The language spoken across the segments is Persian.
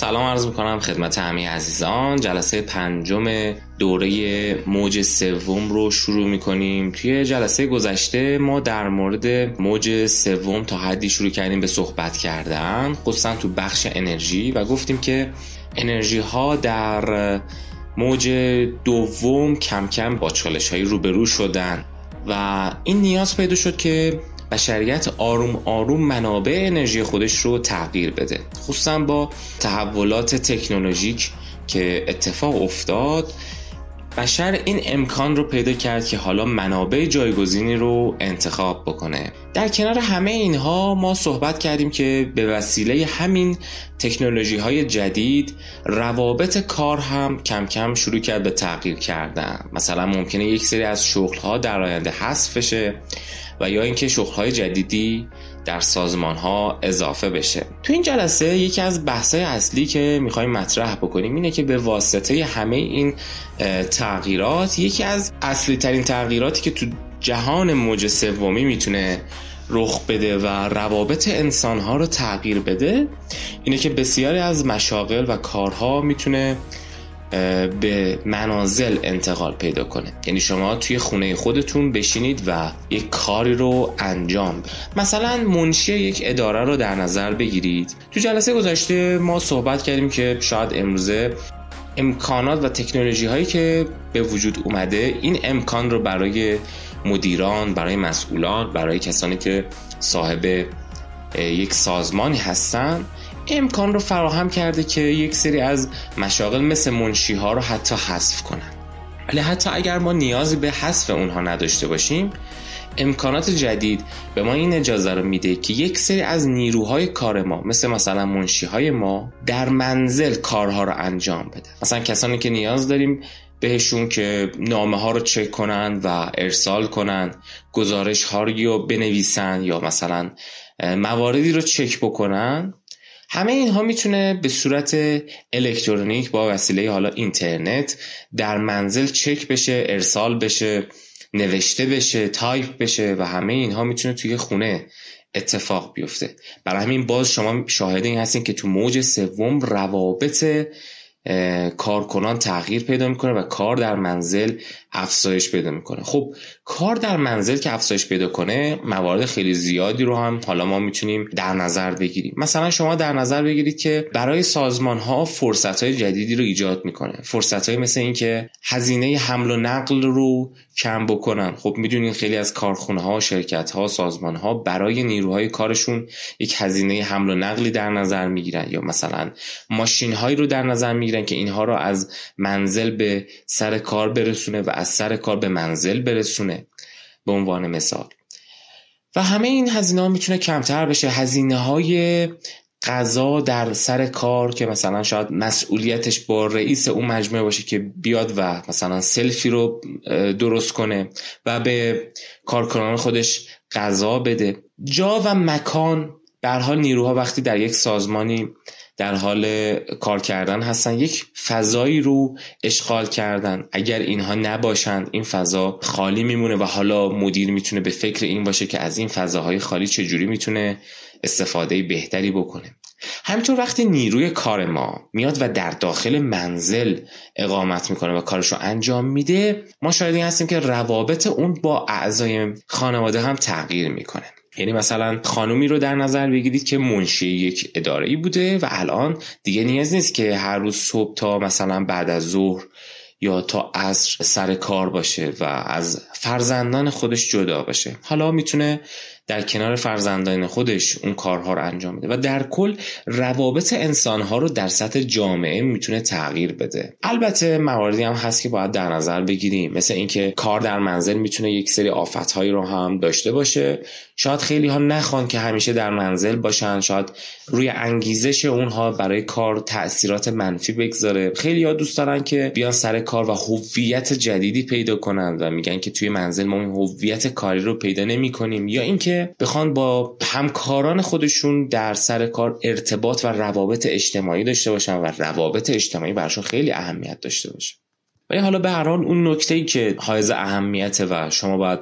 سلام عرض می‌کنم خدمت همه عزیزان. جلسه پنجم دوره موج سوم رو شروع می‌کنیم. توی جلسه گذشته ما در مورد موج سوم تا حدی شروع کردیم به صحبت کردن. خصوصا تو بخش انرژی و گفتیم که انرژی ها در موج دوم کم کم با چالش های روبرو شدن و این نیاز پیدا شد که بشریت آروم آروم منابع انرژی خودش رو تغییر بده. خصوصا با تحولات تکنولوژیک که اتفاق افتاد بشر این امکان رو پیدا کرد که حالا منابع جایگزینی رو انتخاب بکنه. در کنار همه اینها ما صحبت کردیم که به وسیله همین تکنولوژی های جدید روابط کار هم کم کم شروع کرد به تغییر کردن. مثلا ممکنه یک سری از شغل ها در آینده حذف بشه. و یا اینکه های جدیدی در سازمان ها اضافه بشه. تو این جلسه یکی از بحث‌های اصلی که می‌خوایم مطرح بکنیم اینه که به واسطه همه این تغییرات یکی از اصلی ترین تغییراتی که تو جهان موج سومی می‌تونه رخ بده و روابط انسان ها رو تغییر بده اینه که بسیاری از مشاغل و کارها می‌تونه به منازل انتقال پیدا کنه. یعنی شما توی خونه خودتون بشینید و یک کاری رو انجام مثلا منشی یک اداره رو در نظر بگیرید. تو جلسه گذشته ما صحبت کردیم که شاید امروزه امکانات و تکنولوژی هایی که به وجود اومده این امکان رو برای مدیران برای مسئولان برای کسانی که صاحب یک سازمانی هستن امکان رو فراهم کرده که یک سری از مشاغل مثل منشی ها رو حتی حذف کنن. ولی حتی اگر ما نیازی به حذف اونها نداشته باشیم امکانات جدید به ما این اجازه رو میده که یک سری از نیروهای کار ما مثل مثلا منشی های ما در منزل کارها رو انجام بده. مثلا کسانی که نیاز داریم بهشون که نامه ها رو چک کنن و ارسال کنن گزارش ها رو بنویسن یا مثلا مواردی رو چک بکنن همه اینها می‌تونه به صورت الکترونیک با وسیله حالا اینترنت در منزل چک بشه ارسال بشه نوشته بشه تایپ بشه و همه اینها می‌تونه توی خونه اتفاق بیفته. برای همین باز شما شاهد این هستین که تو موج سوم روابط کارکنان تغییر پیدا می‌کنه و کار در منزل افزایش پیدا می‌کنه. خب کار در منزل که افزایش پیدا کنه موارد خیلی زیادی رو هم حالا ما می‌تونیم در نظر بگیریم. مثلا شما در نظر بگیرید که برای سازمان ها فرصت های جدیدی رو ایجاد می‌کنه. فرصت های مثل اینکه هزینه حمل و نقل رو کم بکنن. خب می‌دونین خیلی از کارخونه ها شرکت ها سازمان ها برای نیروهای کارشون یک هزینه حمل و نقلی در نظر می‌گیرن یا مثلا ماشین هایی رو در نظر می‌گیرن که اینها رو از منزل به سر کار برسونه و از سر کار به منزل برسونه به عنوان مثال. و همه این هزینه ها می‌تونه کمتر بشه. هزینه های قضا در سر کار که مثلا شاید مسئولیتش با رئیس اون مجموعه باشه که بیاد و مثلا سلفی رو درست کنه و به کارکنان خودش قضا بده. جا و مکان حال نیروها وقتی در یک سازمانی در حال کار کردن هستن. یک فضایی رو اشغال کردن. اگر اینها نباشند این فضا خالی میمونه و حالا مدیر می‌تونه به فکر این باشه که از این فضاهای خالی چجوری می‌تونه استفاده بهتری بکنه. همینطور وقتی نیروی کار ما میاد و در داخل منزل اقامت می‌کنه و کارش رو انجام میده ما شاید هستیم که روابط اون با اعضای خانواده هم تغییر می‌کنه. یعنی مثلا خانومی رو در نظر بگیرید که منشی یک اداره ای بوده و الان دیگه نیاز نیست که هر روز صبح تا مثلا بعد از ظهر یا تا عصر سر کار باشه و از فرزندان خودش جدا باشه. حالا می‌تونه در کنار فرزندان خودش اون کارها رو انجام بده و در کل روابط انسانها رو در سطح جامعه می‌تونه تغییر بده. البته مواردی هم هست که باید در نظر بگیریم. مثل اینکه کار در منزل می‌تونه یک سری آفتهایی رو هم داشته باشه. شاید خیلی ها نخوان که همیشه در منزل باشن. شاید روی انگیزش اونها برای کار تاثیرات منفی بگذاره. خیلی ها دوست دارن که بیان سر کار و هویت جدیدی پیدا کنن و میگن که توی منزل ما این هویت کاری رو پیدا نمی کنیم یا اینکه بخوان با همکاران خودشون در سر کار ارتباط و روابط اجتماعی داشته باشن و روابط اجتماعی براشون خیلی اهمیت داشته باشه. ولی حالا به هر حال اون نکته ای که حائز اهمیت و شما باید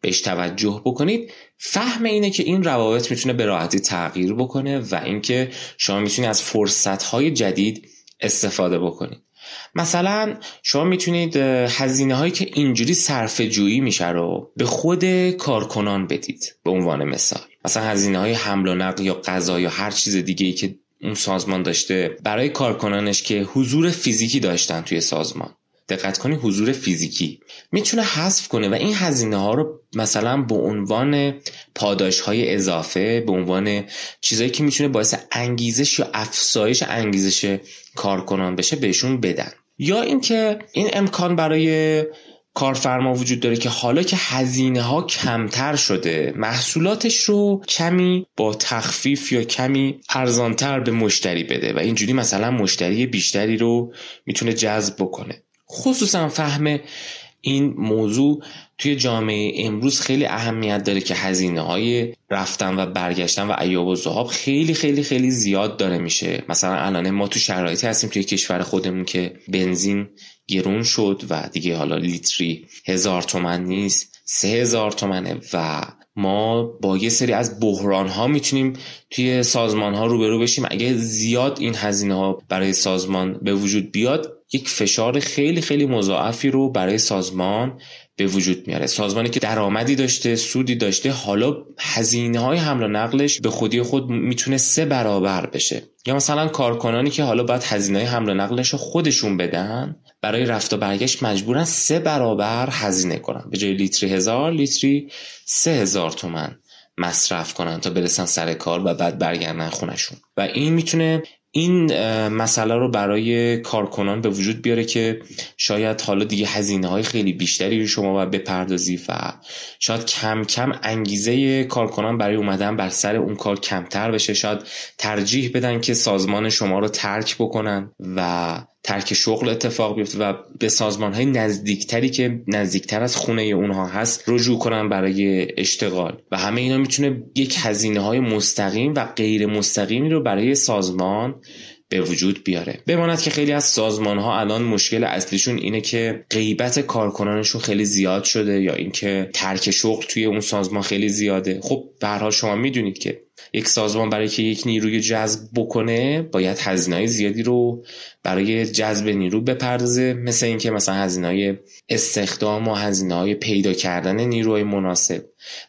بهش توجه بکنید فهم اینه که این روابط می‌تونه به راحتی تغییر بکنه و اینکه شما می‌تونید از فرصت های جدید استفاده بکنید. مثلا شما می‌تونید هزینه هایی که اینجوری صرف جویی میشه رو به خود کارکنان بدید به عنوان مثال. مثلا هزینه های حمل و نقل یا غذا یا هر چیز دیگه ای که اون سازمان داشته برای کارکنانش که حضور فیزیکی داشتن توی سازمان. دقت کنی حضور فیزیکی. می‌تونه حذف کنه و این هزینه ها رو مثلا به عنوان پاداش های اضافه به عنوان چیزایی که می‌تونه باعث انگیزش یا افزایش انگیزش کارکنان بشه بهشون بدن. یا اینکه این امکان برای کارفرما وجود داره که حالا که هزینه ها کمتر شده محصولاتش رو کمی با تخفیف یا کمی ارزانتر به مشتری بده و اینجوری مثلا مشتری بیشتری رو می‌تونه جذب بکنه. خصوصا فهم این موضوع توی جامعه امروز خیلی اهمیت داره که هزینه های رفتن و برگشتن و ایاب و زهاب خیلی خیلی خیلی زیاد داره میشه. مثلا الان ما تو شرایطی هستیم توی کشور خودمون که بنزین گرون شد و دیگه حالا لیتری هزار تومن نیست سه هزار تومنه و ما با یه سری از بحران ها می‌تونیم توی سازمان ها روبرو بشیم. اگه زیاد این هزینه ها برای سازمان به وجود بیاد یک فشار خیلی خیلی مضاعفی رو برای سازمان به وجود میاره. سازمانی که درآمدی داشته سودی داشته حالا هزینه های حمل و نقلش به خودی خود می‌تونه سه برابر بشه. یا مثلا کارکنانی که حالا باید هزینه حمل و نقلش رو خودشون بدن برای رفت و برگشت مجبورن سه برابر هزینه کنن. به جای لیتری هزار لیتری سه هزار تومن مصرف کنن تا برسن سر کار و بعد برگردن خونشون و این می‌تونه این مسئله رو برای کارکنان به وجود بیاره که شاید حالا دیگه هزینه های خیلی بیشتری رو شما باید بپردازی و شاید کم کم انگیزه کارکنان برای اومدن بر سر اون کار کمتر بشه. شاید ترجیح بدن که سازمان شما رو ترک بکنن و ترک شغل اتفاق بیفته و به سازمان های نزدیکتری که نزدیکتر از خونه اونها هست رجوع کنن برای اشتغال. و همه اینا می‌تونه یک هزینه های مستقیم و غیر مستقیمی رو برای سازمان به وجود بیاره. بماند که خیلی از سازمان ها الان مشکل اصلیشون اینه که غیبت کارکنانشون خیلی زیاد شده یا اینکه ترک شغل توی اون سازمان خیلی زیاده. خب به شما می‌دونید که یک سازمان برای که یک نیروی جذب بکنه باید هزینه زیادی رو برای جذب نیرو بپردازه. مثل اینکه مثلا هزینه استخدام و هزینه پیدا کردن نیروهای مناسب.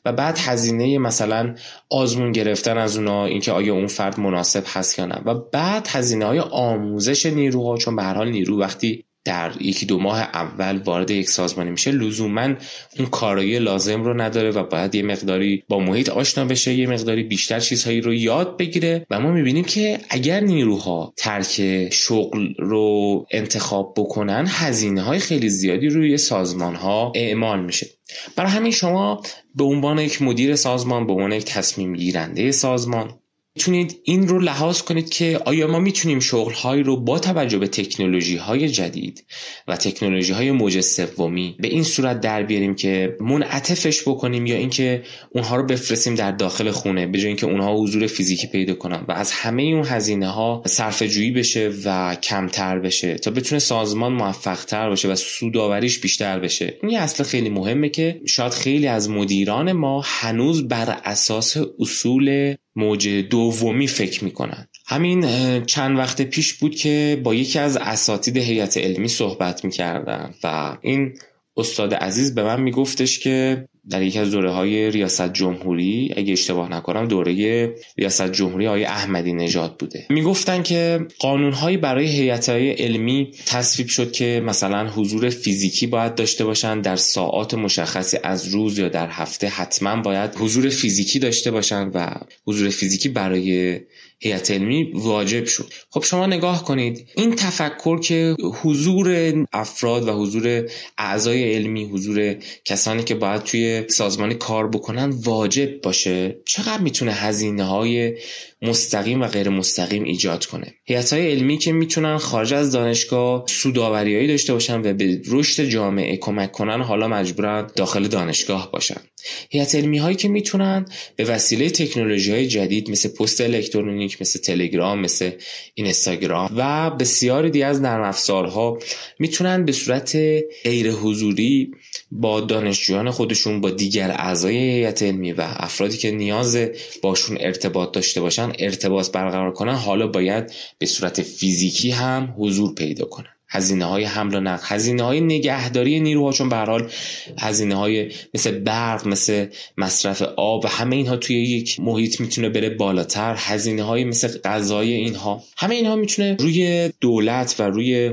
و بعد هزینه مثلا آزمون گرفتن از اونا اینکه آیا اون فرد مناسب هست یا نه. و بعد هزینه های آموزش نیروها چون به هر حال نیرو وقتی در یکی دو ماه اول وارد یک سازمانی میشه لزوما اون کارایی لازم رو نداره و باید یه مقداری با محیط آشنا بشه یه مقداری بیشتر چیزهایی رو یاد بگیره و ما می‌بینیم که اگر نیروها ترک شغل رو انتخاب بکنن هزینه های خیلی زیادی روی سازمان ها اعمال میشه. برای همین شما به عنوان یک مدیر سازمان به عنوان یک تصمیم گیرنده سازمان می‌تونید این رو لحاظ کنید که آیا ما می‌تونیم شغل رو با توجه به تکنولوژی های جدید و تکنولوژی های موج سومی به این صورت در بیاریم که منعطفش بکنیم یا اینکه اونها رو بفرستیم در داخل خونه به جای اینکه اونها حضور فیزیکی پیدا کنن و از همه اون هزینه ها صرفه جویی بشه و کمتر بشه تا بتونه سازمان موفق تر باشه و سوداوریش بیشتر بشه. این یه اصل خیلی مهمه که شاید خیلی از مدیران ما هنوز بر اساس اصول موج دومی فکر می‌کنن. همین چند وقت پیش بود که با یکی از اساتید هیئت علمی صحبت می‌کردم و این استاد عزیز به من میگفتش که در یکی از دوره های ریاست جمهوری اگه اشتباه نکنم دوره ریاست جمهوری های احمدی نژاد بوده. می‌گفتن که قانون هایی برای هیئت های علمی تصویب شد که مثلا حضور فیزیکی باید داشته باشن در ساعات مشخصی از روز یا در هفته حتما باید حضور فیزیکی داشته باشن و حضور فیزیکی برای هیئت علمی واجب شد. خب شما نگاه کنید این تفکر که حضور افراد و حضور اعضای علمی حضور کسانی که باید توی سازمانی کار بکنن واجب باشه چقدر می‌تونه هزینه های مستقیم و غیر مستقیم ایجاد کنه. هیئت های علمی که می‌تونن خارج از دانشگاه سودآوریایی داشته باشن و به رشد جامعه کمک کنن حالا مجبورن داخل دانشگاه باشن. هیئت علمی هایی که می‌تونن به وسیله تکنولوژی های جدید مثل پست الکترونیک مثل تلگرام مثل اینستاگرام و بسیاری دیگه از نرم افزارها می‌تونن به صورت غیر حضوری با دانشجویان خودشون با دیگر اعضای هیئت علمی و افرادی که نیاز باشون ارتباط داشته باشن ارتباط برقرار کنن حالا باید به صورت فیزیکی هم حضور پیدا کنن. هزینه های حمل و نقل هزینه های نگهداری نیروها چون به حال هزینه های مثل برق مثل مصرف آب و همه اینها توی یک محیط می‌تونه بره بالاتر. هزینه های مثل غذای اینها همه اینها می‌تونه روی دولت و روی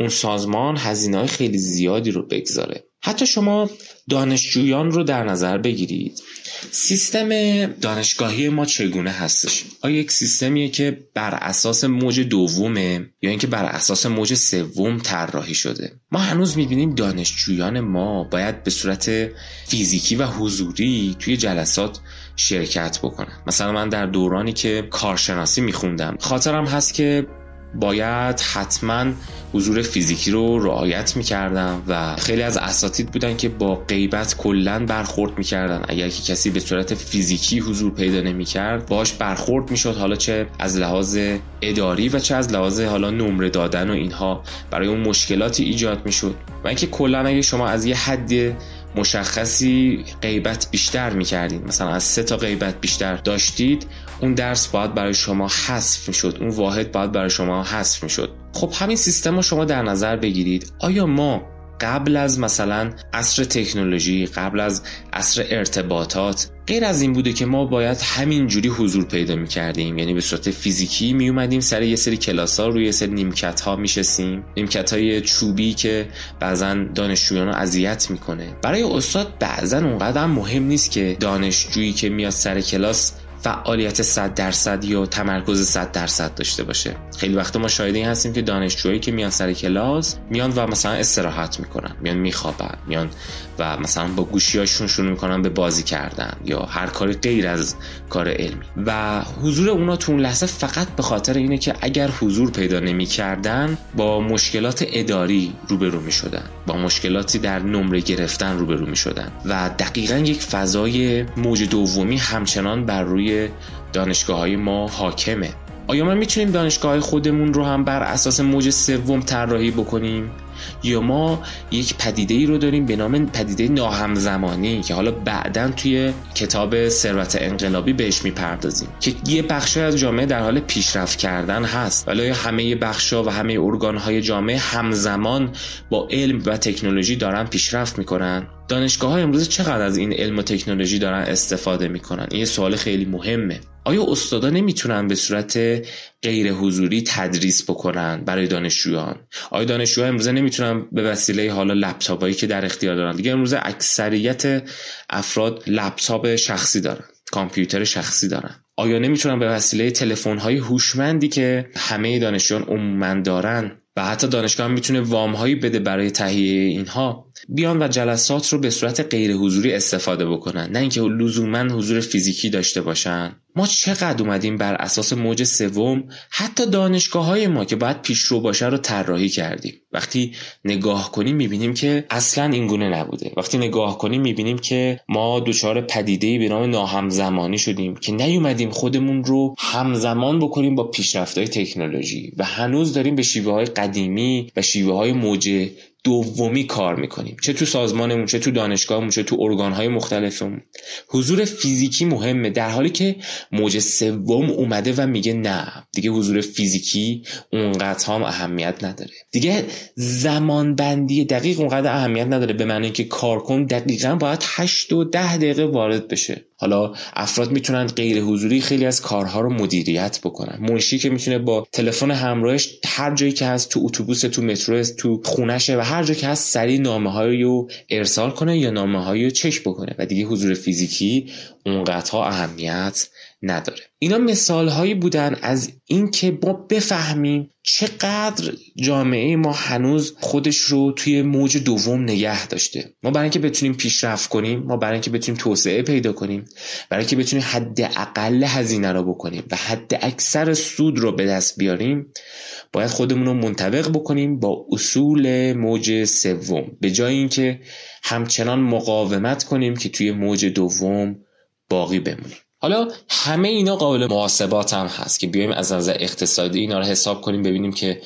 اون سازمان هزینه های خیلی زیادی رو بگذاره. حتی شما دانشجویان رو در نظر بگیرید. سیستم دانشگاهی ما چگونه هستش؟ آیا یک سیستمیه که بر اساس موج دومه یا اینکه بر اساس موج سوم طراحی شده؟ ما هنوز می‌بینیم دانشجویان ما باید به صورت فیزیکی و حضوری توی جلسات شرکت بکنن. مثلا من در دورانی که کارشناسی میخوندم خاطرم هست که باید حتما حضور فیزیکی رو رعایت می‌کردم و خیلی از اساتید بودن که با غیبت کلا برخورد می‌کردن. اگر که کسی به صورت فیزیکی حضور پیدا نمی‌کرد باش برخورد می‌شد حالا چه از لحاظ اداری و چه از لحاظ حالا نمره دادن و اینها برای اون مشکلاتی ایجاد می‌شد. و اینکه کلا اگه شما از یه حد مشخصی غیبت بیشتر می‌کردید مثلا از سه تا غیبت بیشتر داشتید اون درس باید برای شما حذف می‌شد. اون واحد باید برای شما حذف می‌شد. خب همین سیستم رو شما در نظر بگیرید. آیا ما قبل از مثلا عصر تکنولوژی قبل از عصر ارتباطات غیر از این بوده که ما باید همین جوری حضور پیدا می کردیم یعنی به صورت فیزیکی می اومدیم سر یه سری کلاس ها روی یه سری نیمکت ها میشستیم. نیمکت های چوبی که بعضا دانشجویان رو اذیت می‌کنه. برای استاد بعضا اونقدر مهم نیست که دانشجویی که میاد سر کلاس فعالیت 100 درصد یا تمرکز 100 درصد داشته باشه. خیلی وقت ما شاهد این هستیم که دانشجوهایی که میان سر کلاس میان و مثلا استراحت می‌کنن میان میخوابن میان و مثلا با گوشیاشون شروع می‌کنن به بازی کردن یا هر کاری غیر از کار علمی. و حضور اونا تو اون لحظه فقط به خاطر اینه که اگر حضور پیدا نمی‌کردن با مشکلات اداری روبرو می‌شدن. با مشکلاتی در نمره گرفتن روبرو می‌شدن. و دقیقا یک فضای موج دومی همچنان بر روی دانشگاه های ما حاکمه. آیا ما می‌تونیم دانشگاه خودمون رو هم بر اساس موج سوم طراحی بکنیم؟ یا ما یک پدیده ای رو داریم به نام پدیده ناهمزمانی که حالا بعدا توی کتاب ثروت انقلابی بهش می‌پردازیم که یه بخش از جامعه در حال پیشرفت کردن هست. ولی همه بخشا و همه ارگان های جامعه همزمان با علم و تکنولوژی دارن پیشرفت می‌کنن. دانشگاه های امروز چقدر از این علم و تکنولوژی دارن استفاده می‌کنن؟ این سوال خیلی مهمه. آیا استادا نمی‌تونن به صورت غیر حضوری تدریس بکنن برای دانشجویان؟ آیا دانشجوها امروزه نمی‌تونن به وسیله حالا لپتاپایی که در اختیار دارن؟ دیگه امروزه اکثریت افراد لپتاپ شخصی دارن کامپیوتر شخصی دارن. آیا نمی‌تونن به وسیله تلفن های هوشمندی که همه دانشجویان عموما دارن و حتی دانشگاه هم می‌تونه وام هایی بده برای تهیه اینها بیان و جلسات رو به صورت غیر حضوری استفاده بکنن؟ نه اینکه لزوما حضور فیزیکی داشته باشن. ما چقدر اومدیم بر اساس موج سوم حتی دانشگاه های ما که باید پیشرو باشه رو طراحی کردیم. وقتی نگاه کنیم می‌بینیم که اصلا این گونه نبوده. وقتی نگاه کنیم می‌بینیم که ما دچار پدیده به نام ناهمزمانی شدیم که نیومدیم خودمون رو همزمان بکنیم با پیشرفت های تکنولوژی و هنوز داریم به شیوه های قدیمی و شیوه های موج دومی کار می‌کنیم. چه تو سازمانمون چه تو دانشگاهمون چه تو ارگانهای مختلفمون. حضور فیزیکی مهمه در حالی که موج سوم اومده و میگه نه دیگه حضور فیزیکی اونقدر هم اهمیت نداره. دیگه زمان بندی دقیق اونقدر اهمیت نداره به معنی که کارکن دقیقا باید 8 و 10 دقیقه وارد بشه. حالا افراد می‌تونن غیر حضوری خیلی از کارها رو مدیریت بکنن. منشی که می‌تونه با تلفن همراهش هر جایی که هست تو اتوبوس تو مترو تو خونشه و هر جایی که هست سریع نامه رو ارسال کنه یا نامه رو چک بکنه. و دیگه حضور فیزیکی اونقدرها اهمیت نداره. اینا مثال هایی بودن از اینکه ما بفهمیم چقدر جامعه ما هنوز خودش رو توی موج دوم نگه داشته. ما برای اینکه بتونیم پیشرفت کنیم ما برای اینکه بتونیم توسعه پیدا کنیم برای اینکه بتونیم حد اقل هزینه رو بکنیم و حد اکثر سود رو به دست بیاریم باید خودمون رو منطبق بکنیم با اصول موج سوم. به جای اینکه همچنان مقاومت کنیم که توی موج دوم باقی بمونیم. حالا همه اینا قابل محاسبات هم هست که بیایم از نظر اقتصادی اینا رو حساب کنیم ببینیم که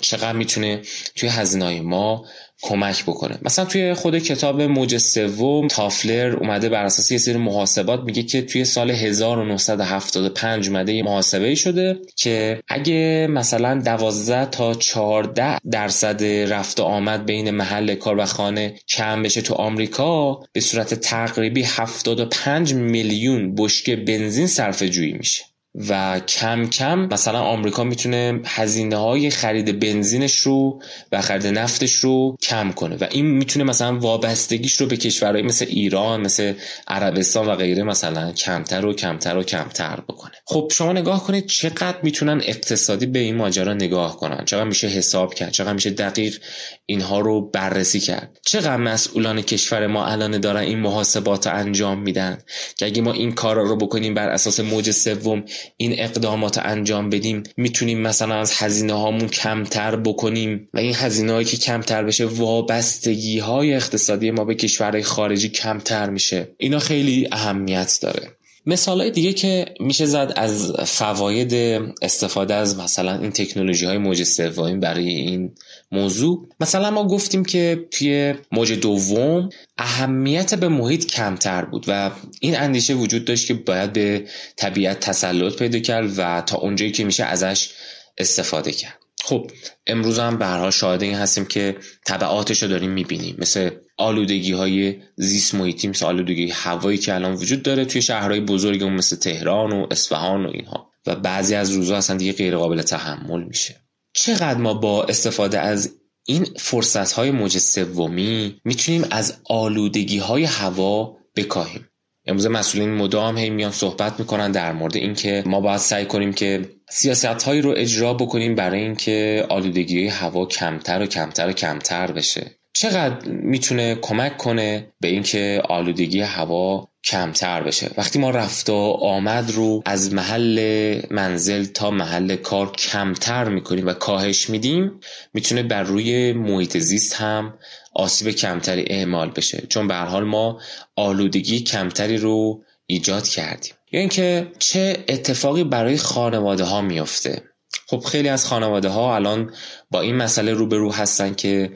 چقدر می‌تونه توی هزینه ما کمک بکنه. مثلا توی خود کتاب موج سوم تافلر اومده بر اساس یه سری محاسبات میگه که توی سال 1975 اومده یه محاسبه شده که اگه مثلا 12 تا 14 درصد رفت و آمد بین محل کار و خانه کم بشه تو آمریکا به صورت تقریبی 75 میلیون بشکه بنزین صرفه جویی میشه. و کم کم مثلا آمریکا می‌تونه هزینه های خرید بنزینش رو و خرید نفتش رو کم کنه و این می‌تونه مثلا وابستگیش رو به کشورهای مثل ایران مثل عربستان و غیره مثلا کمتر و کمتر و کمتر بکنه. خب شما نگاه کنید چقدر می‌تونن اقتصادی به این ماجرا نگاه کنن. چقدر میشه حساب کرد؟ چقدر میشه دقیق اینها رو بررسی کرد؟ چقدر مسئولان کشور ما الان دارن این محاسبات رو انجام میدن؟ که اگه ما این کارا رو بکنیم بر اساس موج سوم این اقدامات انجام بدیم می‌تونیم مثلا از هزینه هامون کمتر بکنیم. و این هزینه هایی که کمتر بشه وابستگی های اقتصادی ما به کشورهای خارجی کمتر میشه. اینا خیلی اهمیت داره. مثال های دیگه که میشه زد از فواید استفاده از مثلا این تکنولوژی های موج سوم برای این موضوع. مثلا ما گفتیم که توی موج دوم اهمیت به محیط کمتر بود و این اندیشه وجود داشت که باید به طبیعت تسلط پیدا کرد و تا اونجایی که میشه ازش استفاده کرد. خب امروز هم برها شاهد این هستیم که طبعاتش رو داریم می‌بینیم. مثل آلودگی های زیست محیطی مثل آلودگی هوایی که الان وجود داره توی شهرهای بزرگمون مثل تهران و اصفهان و اینها. و بعضی از روزها اصلا دیگه غیر قابل تحمل میشه. چقدر ما با استفاده از این فرصت های موج سومی می‌تونیم از آلودگی های هوا بکاهیم؟ امروز مسئولین مدام هی میان صحبت می‌کنن در مورد اینکه ما باید سعی کنیم که سیاست هایی رو اجرا بکنیم برای اینکه آلودگی هوا کمتر و کمتر و کمتر بشه. چقدر می‌تونه کمک کنه به اینکه آلودگی هوا کمتر بشه؟ وقتی ما رفت و آمد رو از محل منزل تا محل کار کمتر می‌کنیم و کاهش میدیم می‌تونه بر روی محیط زیست هم آسیب کمتری اعمال بشه. چون به حال ما آلودگی کمتری رو ایجاد کردیم. یا اینکه چه اتفاقی برای خانواده ها میفته خب خیلی از خانواده ها الان با این مسئله روبرو هستن که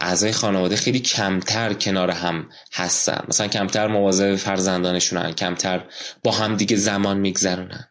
اعضای خانواده خیلی کمتر کنار هم هستن. مثلا کمتر مواظب فرزندانشونن کمتر با هم دیگه زمان میگذرونن.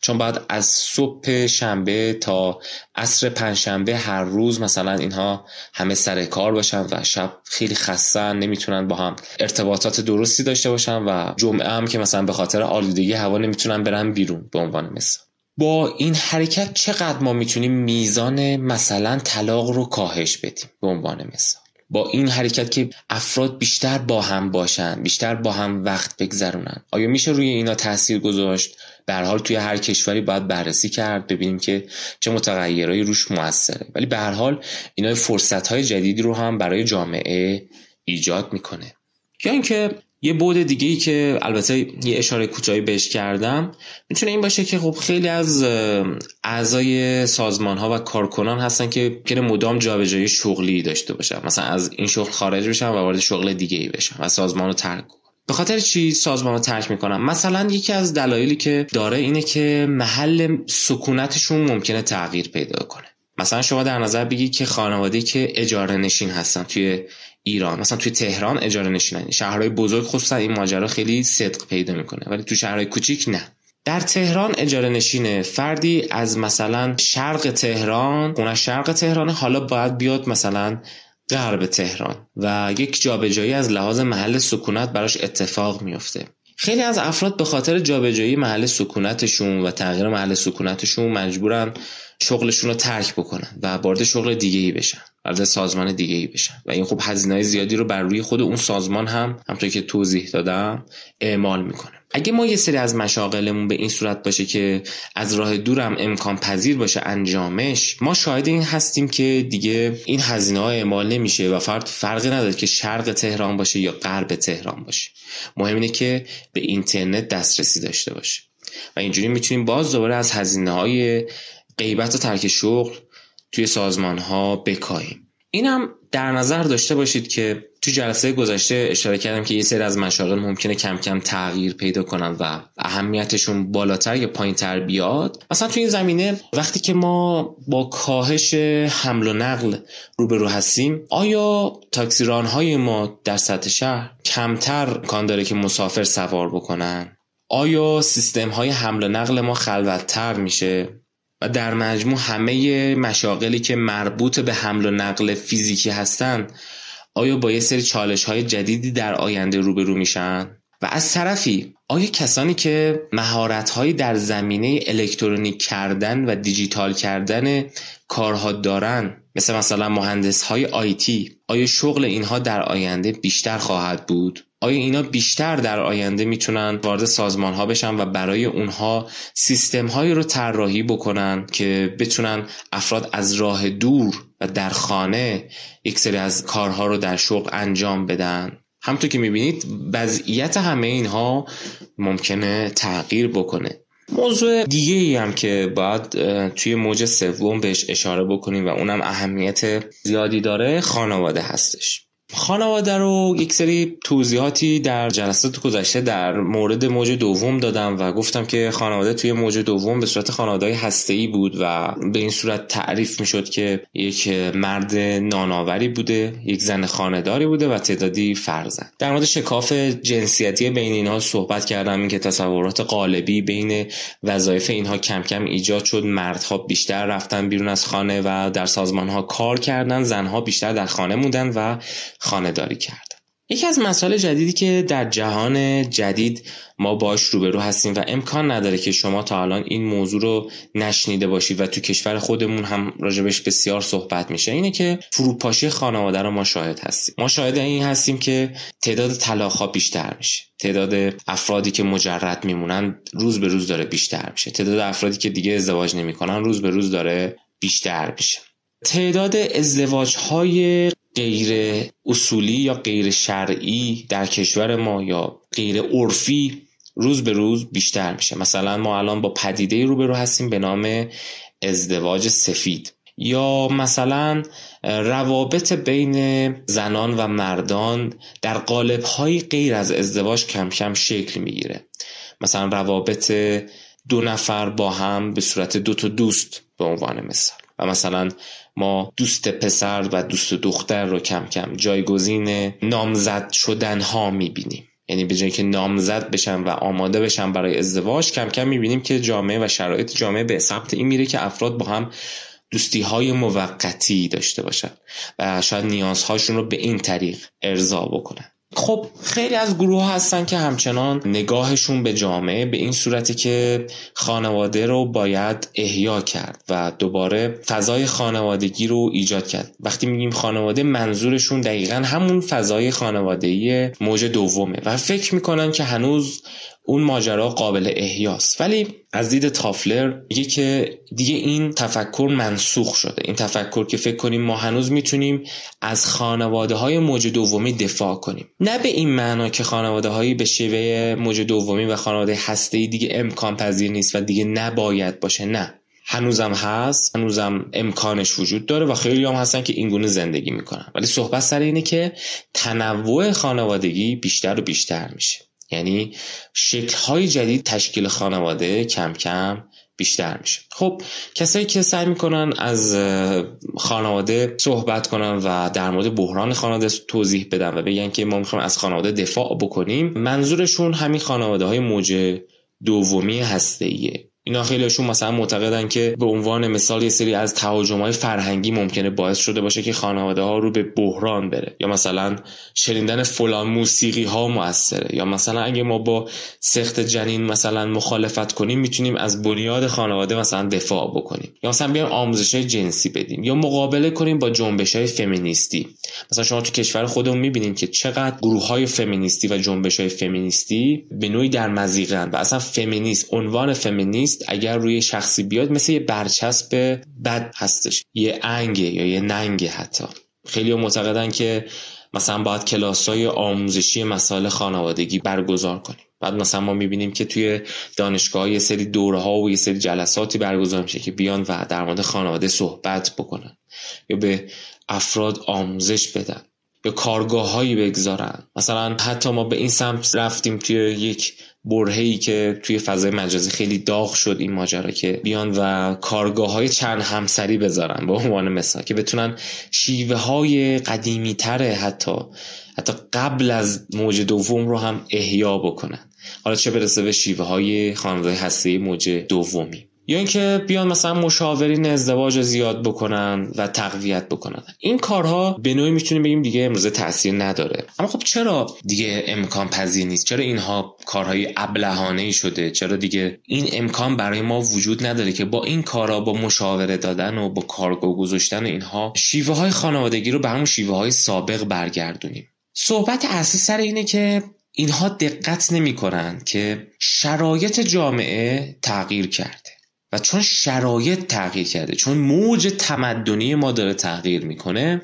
چون بعد از صبح شنبه تا عصر پنجشنبه هر روز مثلا اینها همه سر کار باشن و شب خیلی خستن نمی‌تونن با هم ارتباطات درستی داشته باشن و جمعه هم که مثلا به خاطر آلودگی هوا نمی‌تونن برن بیرون به عنوان مثال. با این حرکت چقدر ما می‌تونیم میزان مثلا طلاق رو کاهش بدیم به عنوان مثال؟ با این حرکت که افراد بیشتر با هم باشن بیشتر با هم وقت بگذرونن آیا میشه روی اینا تاثیر گذاشت؟ به حال توی هر کشوری باید بررسی کرد ببینیم که چه متغیرهایی روش موثره. ولی به هر حال اینا فرصت های جدیدی رو هم برای جامعه ایجاد می‌کنه. یا اینکه یه بود دیگه ای که البته یه اشاره کوتاهی بهش کردم می‌تونه این باشه که خب خیلی از اعضای سازمان ها و کارکنان هستن که که مدام جابجایی شغلی داشته باشن. مثلا از این شغل خارج بشن و وارد شغل دیگه ای بشن و سازمان رو ترک به خاطر چی سازمان رو ترک می‌کنم مثلا یکی از دلایلی که داره اینه که محل سکونتشون ممکنه تغییر پیدا کنه. مثلا شما در نظر بگید که خانواده که اجاره نشین هستن توی ایران. مثلا توی تهران اجاره نشینن. شهرهای بزرگ خصوصا این ماجرا خیلی صدق پیدا می‌کنه ولی تو شهرهای کوچیک نه. در تهران اجاره نشینه فردی از مثلا شرق تهران خونه شرق تهران حالا باید بیاد مثلا غرب تهران و یک جابجایی از لحاظ محل سکونت براش اتفاق میفته خیلی از افراد به خاطر جابجایی محل سکونتشون و تغییر محل سکونتشون مجبورن شغلشون رو ترک بکنن و وارد شغل دیگه ای بشن. وارد سازمان دیگه ای بشن. و این خب هزینه زیادی رو بر روی خود اون سازمان هم همونطور که توضیح دادم اعمال می‌کنه. اگه ما یه سری از مشاغلمون به این صورت باشه که از راه دورم امکان پذیر باشه انجامش ما شاهد این هستیم که دیگه این هزینه ها اعمال نمیشه و فرق فرقی نداره که شرق تهران باشه یا غرب تهران باشه. مهم اینه که به اینترنت دسترسی داشته باشه. و اینجوری می‌تونیم باز دوباره از هزینه های غیبت و ترک شغل توی سازمان ها بکاهیم. اینم در نظر داشته باشید که تو جلسه گذشته اشاره کردم که یه سری از مشاغل ممکنه کم کم تغییر پیدا کنن و اهمیتشون بالاتر یا پایین تر بیاد. مثلا تو این زمینه وقتی که ما با کاهش حمل و نقل روبرو هستیم آیا تاکسیران های ما در سطح شهر کمتر کان داره که مسافر سوار بکنن؟ آیا سیستم های حمل و نقل ما خلوتتر میشه؟ و در مجموع همه مشاغلی که مربوط به حمل و نقل فیزیکی هستند آیا با یه سری چالش های جدیدی در آینده روبرو میشن؟ و از طرفی آیا کسانی که مهارت در زمینه الکترونیک کردن و دیجیتال کردن کارها دارن مثل مثلا مهندس های آیتی آیا شغل اینها در آینده بیشتر خواهد بود؟ آیا اینا بیشتر در آینده می‌تونن وارد سازمان ها بشن و برای اونها سیستم هایی رو طراحی بکنن که بتونن افراد از راه دور و در خانه یک سری از کارها رو در شغل انجام بدن؟ همطور که می‌بینید وضعیت همه اینها ممکنه تغییر بکنه. موضوع دیگه ای هم که باید توی موج سوم بهش اشاره بکنیم و اونم اهمیت زیادی داره خانواده هستش. خانواده رو یک سری توضیحاتی در جلسات گذشته در مورد موج دوم دادم و گفتم که خانواده توی موج دوم به صورت خانواده هسته ای بود و به این صورت تعریف می شد که یک مرد ناناوری بوده یک زن خانداری بوده و تعدادی فرزند. در مورد شکاف جنسیتی بین اینها صحبت کردم این که تصورات قالبی بین وظایف اینها کم کم ایجاد شد. مردها بیشتر رفتن بیرون از خانه و در سازمان ها کار کردن زنها بیشتر در خانه موندن و خانهداری کرد. یکی از مسائل جدیدی که در جهان جدید ما باش روبرو هستیم و امکان نداره که شما تا الان این موضوع رو نشنیده باشید و تو کشور خودمون هم راجبش بسیار صحبت میشه اینه که فروپاشی خانواده رو ما شاهد هستیم. ما شاهد این هستیم که تعداد طلاق بیشتر میشه. تعداد افرادی که مجرد میمونن روز به روز داره بیشتر میشه. تعداد افرادی که دیگه ازدواج نمی‌کنن روز به روز داره بیشتر میشه. تعداد ازدواج های غیر اصولی یا غیر شرعی در کشور ما یا غیر عرفی روز به روز بیشتر میشه. مثلا ما الان با پدیده روبرو هستیم به نام ازدواج سفید. یا مثلا روابط بین زنان و مردان در قالب های غیر از ازدواج کم کم شکل می‌گیره. مثلا روابط دو نفر با هم به صورت دو تا دوست به عنوان مثال. و مثلا ما دوست پسر و دوست دختر رو کم کم جایگزین نامزد شدن ها می‌بینیم. یعنی به جایی که نامزد بشن و آماده بشن برای ازدواج کم کم می‌بینیم که جامعه و شرایط جامعه به سمت این میره که افراد با هم دوستی های موقتی داشته باشن و شاید نیازهاشون رو به این طریق ارضا بکنن. خب خیلی از گروه هستن که همچنان نگاهشون به جامعه به این صورتی که خانواده رو باید احیا کرد و دوباره فضای خانوادگی رو ایجاد کرد. وقتی میگیم خانواده منظورشون دقیقا همون فضای خانوادگی موج دومه و فکر می‌کنن که هنوز اون ماجرا قابل احیاست. ولی از دید تافلر میگه که دیگه این تفکر منسوخ شده. این تفکر که فکر کنیم ما هنوز می‌تونیم از خانواده های موج دومی دفاع کنیم. نه به این معنا که خانواده هایی به شیوه موج دومی و خانواده هسته دیگه امکان پذیر نیست و دیگه نباید باشه. نه. هنوزم هست هنوزم امکانش وجود داره و خیلی هم هستن که اینگونه زندگی می‌کنن. ولی صحبت سر اینه که تنوع خانوادگی بیشتر و بیشتر میشه. یعنی های جدید تشکیل خانواده کم کم بیشتر میشه. خب کسایی که سعی می‌کنن از خانواده صحبت کنن و در مورد بحران خانواده توضیح بدن و بگن که ما می‌خوایم از خانواده دفاع بکنیم منظورشون همین خانواده های موج دومی هسته اینا خیلیشون مثلا معتقدن که به عنوان مثال یه سری از تهاجم های فرهنگی ممکنه باعث شده باشه که خانواده ها رو به بحران بره. یا مثلا شنیدن فلان موسیقی ها موثره. یا مثلا اگه ما با سخت جنین مثلا مخالفت کنیم می‌تونیم از بنیاد خانواده مثلا دفاع بکنیم. یا مثلا بیایم آموزش جنسی بدیم. یا مقابله کنیم با جنبش های فمینیستی. مثلا شما تو کشور خودمون می‌بینیم که چقدر گروه های فمینیستی و جنبش های فمینیستی به نوعی در مزیقن و اصلا فمینیست عنوان فمینیست اگر روی شخصی بیاد مثل یه برچسب بد هستش. یه انگه یا یه ننگه حتی. خیلی معتقدن که مثلا باید کلاس های آموزشی مسائل خانوادگی برگزار کنیم. بعد مثلا ما می‌بینیم که توی دانشگاه یه سری دوره ها و یه سری جلساتی برگزار میشه که بیان و در مورد خانواده صحبت بکنن. یا به افراد آموزش بدن. یا کارگاه هایی بگذارن. مثلا حتی ما به این سمت رفتیم توی یک برهی که توی فضای مجازی خیلی داغ شد این ماجرا که بیان و کارگاه های چند همسری بذارن به عنوان مثال که بتونن شیوه های قدیمی تره حتی حتی قبل از موج دوم رو هم احیا بکنن. حالا چه برسه به شیوه های خانواده هسته موج دومی. یا اینکه بیان مثلا مشاورین ازدواج زیاد بکنن و تقویت بکنن. این کارها به نوعی می‌تونیم بگیم دیگه امروزه تاثیر نداره. اما خب چرا دیگه امکان پذیر نیست؟ چرا اینها کارهای ابلهانه ای شده؟ چرا دیگه این امکان برای ما وجود نداره که با این کارها با مشاوره دادن و با کارگاه گذاشتن اینها شیوه های خانوادگی رو به همون شیوه های سابق برگردونیم. صحبت اصلی سر اینه که اینها دقت نمی که شرایط جامعه تغییر کرده و چون شرایط تغییر کرده چون موج تمدنی ما داره تغییر می‌کنه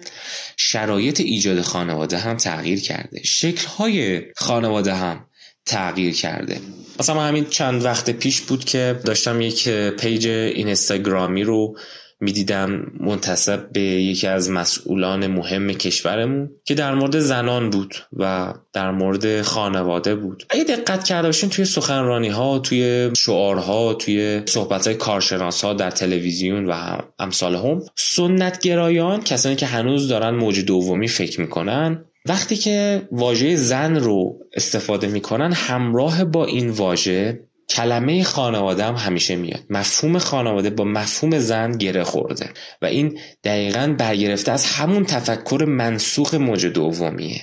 شرایط ایجاد خانواده هم تغییر کرده. شکلهای خانواده هم تغییر کرده. مثلا همین چند وقت پیش بود که داشتم یک پیج اینستاگرامی رو می‌دیدم منتصب به یکی از مسئولان مهم کشورمون که در مورد زنان بود و در مورد خانواده بود. اگه دقت کرده باشین توی سخنرانی ها توی شعارها توی صحبت های کارشناس ها در تلویزیون و امثال هم سنت گرایان کسانی که هنوز دارن موج دومی فکر می‌کنن وقتی که واژه زن رو استفاده می‌کنن همراه با این واژه کلمه خانواده هم همیشه میاد. مفهوم خانواده با مفهوم زن گره خورده. و این دقیقا برگرفته از همون تفکر منسوخ موج دومیه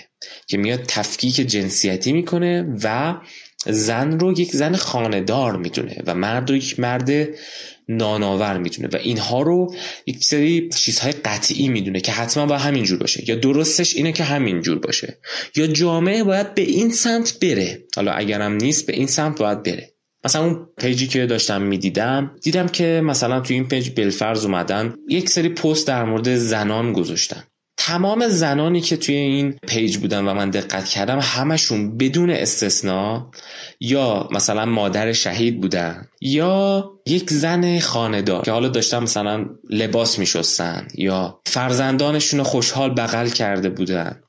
که میاد تفکیک جنسیتی می‌کنه و زن رو یک زن خاندار می‌دونه و مرد رو یک مرد ناناور می‌دونه. و اینها رو یک سری چیزهای قطعی می‌دونه که حتما باید همینجور باشه. یا درستش اینه که همینجور باشه. یا جامعه باید به این سمت بره. حالا اگرم نیست به این سمت باید بره. مثلا اون پیجی که داشتم می‌دیدم دیدم که مثلا توی این پیج بلاگرز اومدن یک سری پست در مورد زنان گذاشتن. تمام زنانی که توی این پیج بودن و من دقت کردم همشون بدون استثنا یا مثلا مادر شهید بودن یا یک زن خاندار که حالا داشتن مثلا لباس میشستن یا فرزندانشون خوشحال بغل کرده بودن.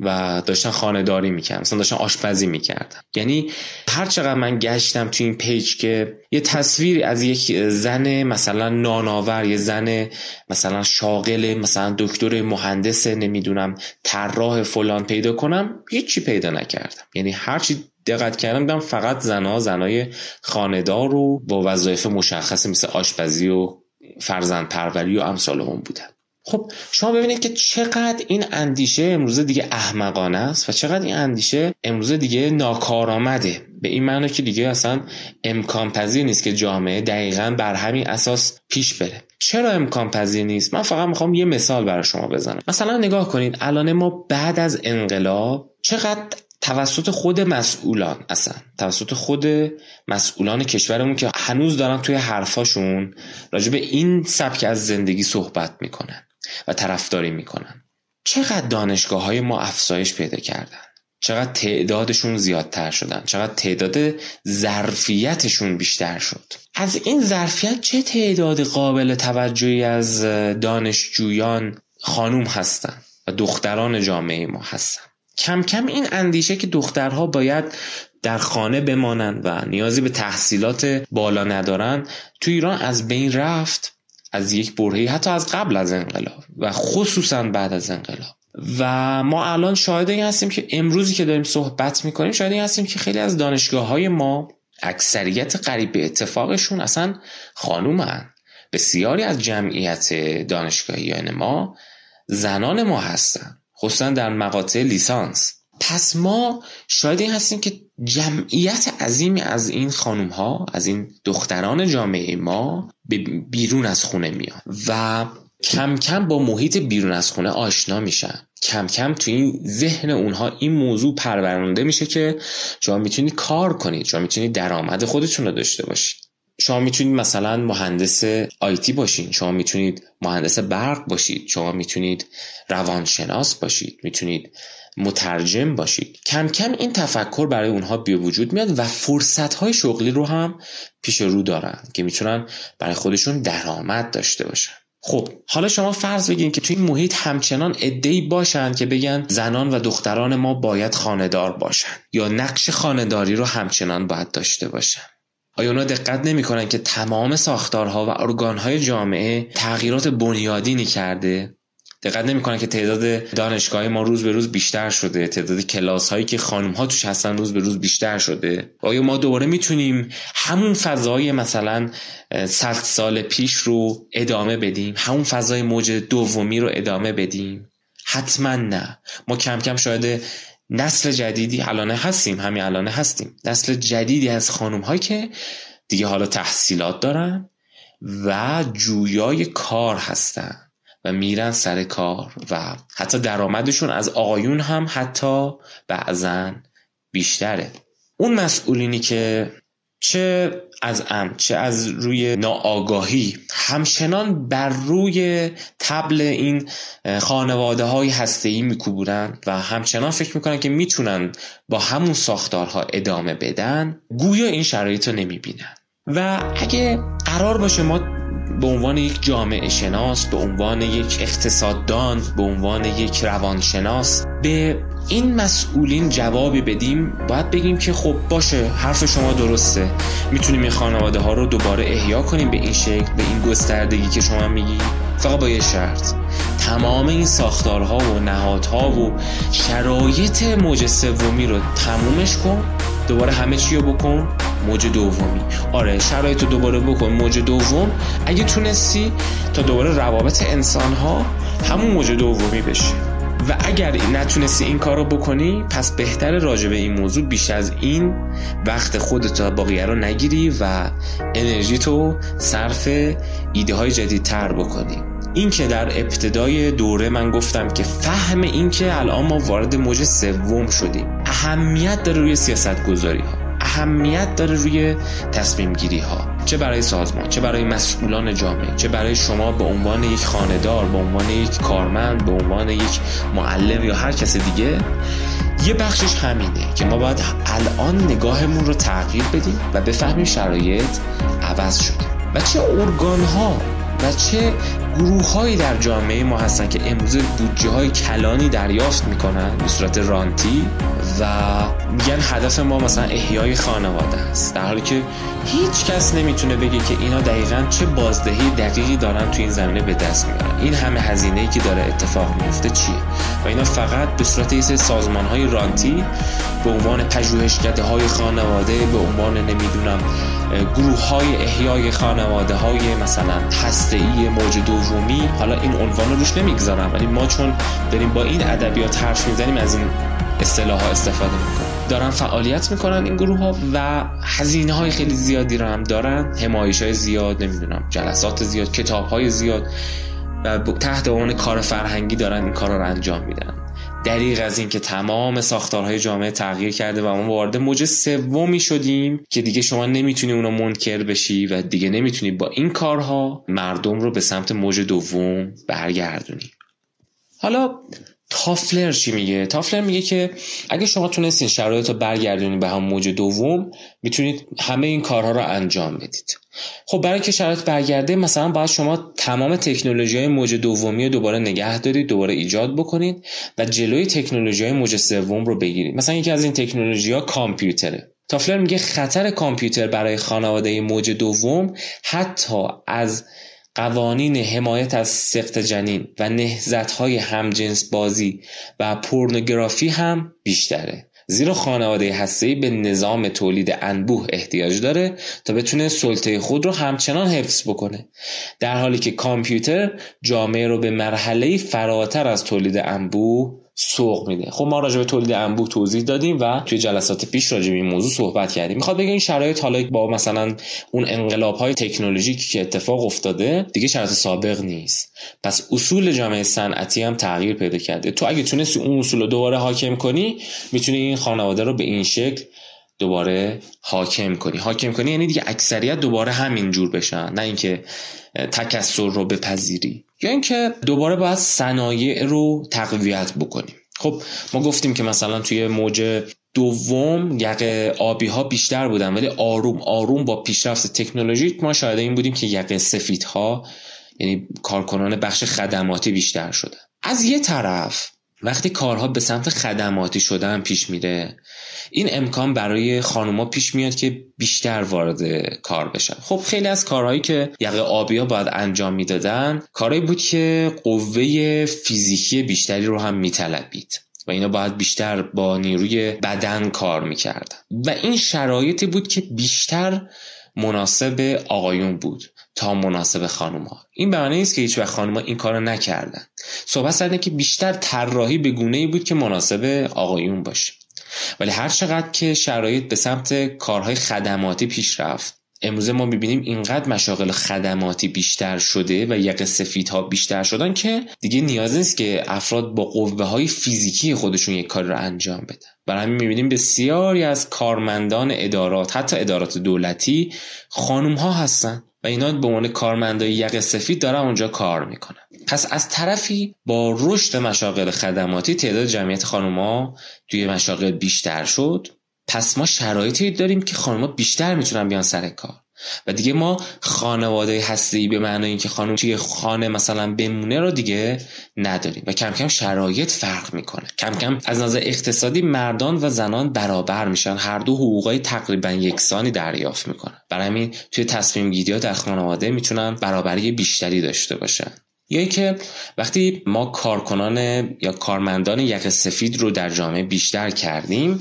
و داشتن خانهداری می‌کردن مثلا داشتن آشپزی می‌کردن. یعنی هر چقدر من گشتم تو این پیج که یه تصویری از یک زن مثلا ناناور یه زن مثلا شاغل مثلا دکتر مهندس نمی‌دونم طراح فلان پیدا کنم هیچی پیدا نکردم. یعنی هرچی دقت کردم دیدم فقط زنها زنای خاندار و با وظایف مشخص مثل آشپزی و فرزند پروری و امثال هم بودن. خب شما ببینید که چقدر این اندیشه امروزه دیگه احمقانه است و چقدر این اندیشه امروزه دیگه ناکارآمده. به این معنی که دیگه اصلا امکان پذیر نیست که جامعه دقیقا بر همین اساس پیش بره. چرا امکان پذیر نیست؟ من فقط می‌خوام یه مثال برای شما بزنم. مثلا نگاه کنید الان ما بعد از انقلاب چقدر توسط خود مسئولان اصلا توسط خود مسئولان کشورمون که هنوز دارن توی حرفاشون راجع به این سبک از زندگی صحبت می‌کنن. و طرفداری می‌کنن. چقدر دانشگاه های ما افزایش پیدا کردن؟ چقدر تعدادشون زیادتر شدن؟ چقدر تعداد ظرفیتشون بیشتر شد؟ از این ظرفیت چه تعداد قابل توجهی از دانشجویان خانوم هستن و دختران جامعه ما هستن؟ کم کم این اندیشه که دخترها باید در خانه بمانند و نیازی به تحصیلات بالا ندارن تو ایران از بین رفت از یک برهی حتی از قبل از انقلاب و خصوصا بعد از انقلاب. و ما الان شاهد این هستیم که امروزی که داریم صحبت می‌کنیم شاهد این هستیم که خیلی از دانشگاه های ما اکثریت قریب به اتفاقشون اصلا خانومن. بسیاری از جمعیت دانشگاهیان ما زنان ما هستن خصوصا در مقاطع لیسانس. پس ما شاید این هستیم که جمعیت عظیمی از این خانوم ها از این دختران جامعه ما به بیرون از خونه میان و کم کم با محیط بیرون از خونه آشنا میشن. کم کم تو این ذهن اونها این موضوع پرورانده میشه که شما می‌تونید کار کنید شما می‌تونید درآمد خودتون رو داشته باشید. شما می‌تونید مثلا مهندس آیتی باشید شما می‌تونید مهندس برق باشید شما می‌تونید روانشناس باشید می‌تونید مترجم باشید. کم کم این تفکر برای اونها به وجود میاد و فرصت های شغلی رو هم پیش رو دارن که می‌تونن برای خودشون درآمد داشته باشن. خب حالا شما فرض بگین که توی این محیط همچنان ادهی باشن که بگن زنان و دختران ما باید خاندار باشن یا نقش خانداری رو همچنان باید داشته باشن. آیا اونا دقت نمی‌کنن که تمام ساختارها و ارگانهای جامعه تغییرات بنیادینی کرده دقت نمی‌کنن که تعداد دانشگاه ما روز به روز بیشتر شده. تعداد کلاس هایی که خانم ها توش هستن روز به روز بیشتر شده. آیا ما دوباره می‌تونیم همون فضای مثلا صد سال پیش رو ادامه بدیم؟ همون فضای موج دومی رو ادامه بدیم؟ حتما نه. ما کم کم شاید نسل جدیدی الانه هستیم. همین الانه هستیم. نسل جدیدی از خانم هایی که دیگه حالا تحصیلات دارن و جویای کار هستن. و میرن سر کار و حتی درآمدشون از آقایون هم حتی بعضا بیشتره. اون مسئولینی که چه از ام چه از روی ناآگاهی همچنان بر روی تبل این خانواده های هسته میکوبورن و همچنان فکر می‌کنن که می‌تونن با همون ساختارها ادامه بدن گویا این شرایط رو نمی‌بینن. و اگه قرار باشه ما به عنوان یک جامعه شناس به عنوان یک اقتصاددان به عنوان یک روانشناس به این مسئولین جوابی بدیم باید بگیم که خب باشه حرف شما درسته. می‌تونیم این خانواده ها رو دوباره احیا کنیم به این شکل به این گستردگی که شما میگی. فقط با یه شرط. تمام این ساختارها و نهادها و شرایط موج سومی رو تمومش کن. دوباره همه چی رو بکن. موج دومی. آره شرایط رو دوباره بکن. موج دوم. تونستی تا دوباره روابط انسان ها همون موج دومی بشه و اگر نتونستی این کار رو بکنی پس بهتر راجع به این موضوع بیش از این وقت خودت و باقیه رو نگیری و انرژی تو صرف ایده های جدیدتر بکنی. این که در ابتدای دوره من گفتم که فهم این که الان ما وارد موج سوم شدیم. اهمیت داره روی سیاست گذاری ها اهمیت داره روی تصمیم گیری ها چه برای سازمان چه برای مسئولان جامعه چه برای شما به عنوان یک خاندار به عنوان یک کارمند به عنوان یک معلم یا هر کس دیگه یه بخشش همینه که ما باید الان نگاهمون رو تغییر بدیم و بفهمیم شرایط عوض شده و چه ارگان ها و چه گروه هایی در جامعه ما هستن که امروز بودجه های کلانی دریافت می‌کنن به صورت رانتی و میگن هدف ما مثلا احیای خانواده است. در حالی که هیچ کس نمی‌تونه بگه که اینا دقیقا چه بازدهی دقیقی دارن تو این زمینه به دست میارن. این همه هزینه ای که داره اتفاق میفته چیه؟ و اینا فقط به صورت یه سازمان های رانتی به عنوان پژوهشکده های خانواده به عنوان نمی‌دونم گروه های احیای خانواده های مثلا هسته ای موج دومی حالا این عنوان رو روش نمی‌گذارم ولی ما چون داریم با این ادبیات حرف می‌زنیم از این اصطلاح استفاده می‌کنن دارن فعالیت می‌کنن این گروه ها و هزینه های خیلی زیادی رو هم دارن. همایش های زیاد نمی‌دونم جلسات زیاد کتاب های زیاد و تحت عنوان کار فرهنگی دارن این کار رو انجام میدن. دریغ از اینکه تمام ساختارهای جامعه تغییر کرده و ما وارد موج سومی شدیم که دیگه شما نمی‌تونی اونو منکر بشی و دیگه نمی‌تونی با این کارها مردم رو به سمت موج دوم برگردونی. حالا تافلر چی میگه؟ تافلر میگه که اگه شما تونستین شرایط رو برگردونید به هم موج دوم می‌تونید همه این کارها رو انجام بدید. خب برای که شرایط برگرده مثلا باید شما تمام تکنولوژی های موج دومی رو دوباره نگه دارید دوباره ایجاد بکنید و جلوی تکنولوژی های موج سوم رو بگیرید. مثلا یکی از این تکنولوژی ها کامپیوتره. تافلر میگه خطر کامپیوتر برای خانواده موج دوم حتی از قوانین حمایت از سقط جنین و نهزت های همجنس بازی و پورنوگرافی هم بیشتره. زیرا خانواده هسته‌ای به نظام تولید انبوه احتیاج داره تا بتونه سلطه خود رو همچنان حفظ بکنه. در حالی که کامپیوتر جامعه رو به مرحله فراتر از تولید انبوه سوق میده. خب ما راجع به تولید انبوه توضیح دادیم و توی جلسات پیش راجع به این موضوع صحبت کردیم. می‌خواد بگه این شرایط حالا با مثلا اون انقلاب های تکنولوژیکی که اتفاق افتاده دیگه شرایط سابق نیست. پس اصول جامعه صنعتی هم تغییر پیدا کرده. تو اگه تونستی اون اصول رو دوباره حاکم کنی می‌تونی این خانواده رو به این شکل دوباره حاکم کنی. حاکم کنی یعنی دیگه اکثریت دوباره همین جور بشن. نه اینکه تکسر رو بپذیری. یا اینکه دوباره باید صنایع رو تقویت بکنیم. خب ما گفتیم که مثلا توی موج دوم یقه آبی ها بیشتر بودن ولی آروم آروم با پیشرفت تکنولوژی ما شاهد این بودیم که یقه سفید ها یعنی کارکنان بخش خدماتی بیشتر شدن از یه طرف وقتی کارها به سمت خدماتی شدن پیش میره این امکان برای خانوما پیش میاد که بیشتر وارد کار بشن. خب خیلی از کارهایی که یقه آبیا باید انجام می‌دادن کارهایی بود که قوه فیزیکی بیشتری رو هم میطلبید و اینا باید بیشتر با نیروی بدن کار می‌کردن. و این شرایطی بود که بیشتر مناسب آقایون بود. تا مناسب خانوما این به معنی نیست که هیچ وقت خانوما این کارو نکردن. صحبت سر که بیشتر طراحی به گونه ای بود که مناسب آقایون باشه. ولی هر چقدر که شرایط به سمت کارهای خدماتی پیش رفت امروزه ما می‌بینیم اینقدر مشاغل خدماتی بیشتر شده و یق سفیدها بیشتر شدن که دیگه نیاز نیست که افراد با قوه های فیزیکی خودشون یک کار رو انجام بدن. برای همین می‌بینیم بسیاری از کارمندان ادارات حتی ادارات دولتی خانم ها هستن. و اینا به عنوان کارمندای یق سفید دارن اونجا کار می‌کنن. پس از طرفی با رشد مشاغل خدماتی تعداد جمعیت خانوما توی مشاغل بیشتر شد. پس ما شرایطی داریم که خانوما بیشتر می‌تونن بیان سر کار. و دیگه ما خانواده هستی به معنای اینکه خانم توی خانه مثلا بمونه رو دیگه نداریم. و کم کم شرایط فرق می‌کنه. کم کم از نظر اقتصادی مردان و زنان برابر میشن. هر دو حقوقای تقریبا یکسانی دریافت می‌کنن. برای همین توی تصمیم گیری در خانواده می‌تونن برابری بیشتری داشته باشن. یا که وقتی ما کارکنان یا کارمندان یک سفید رو در جامعه بیشتر کردیم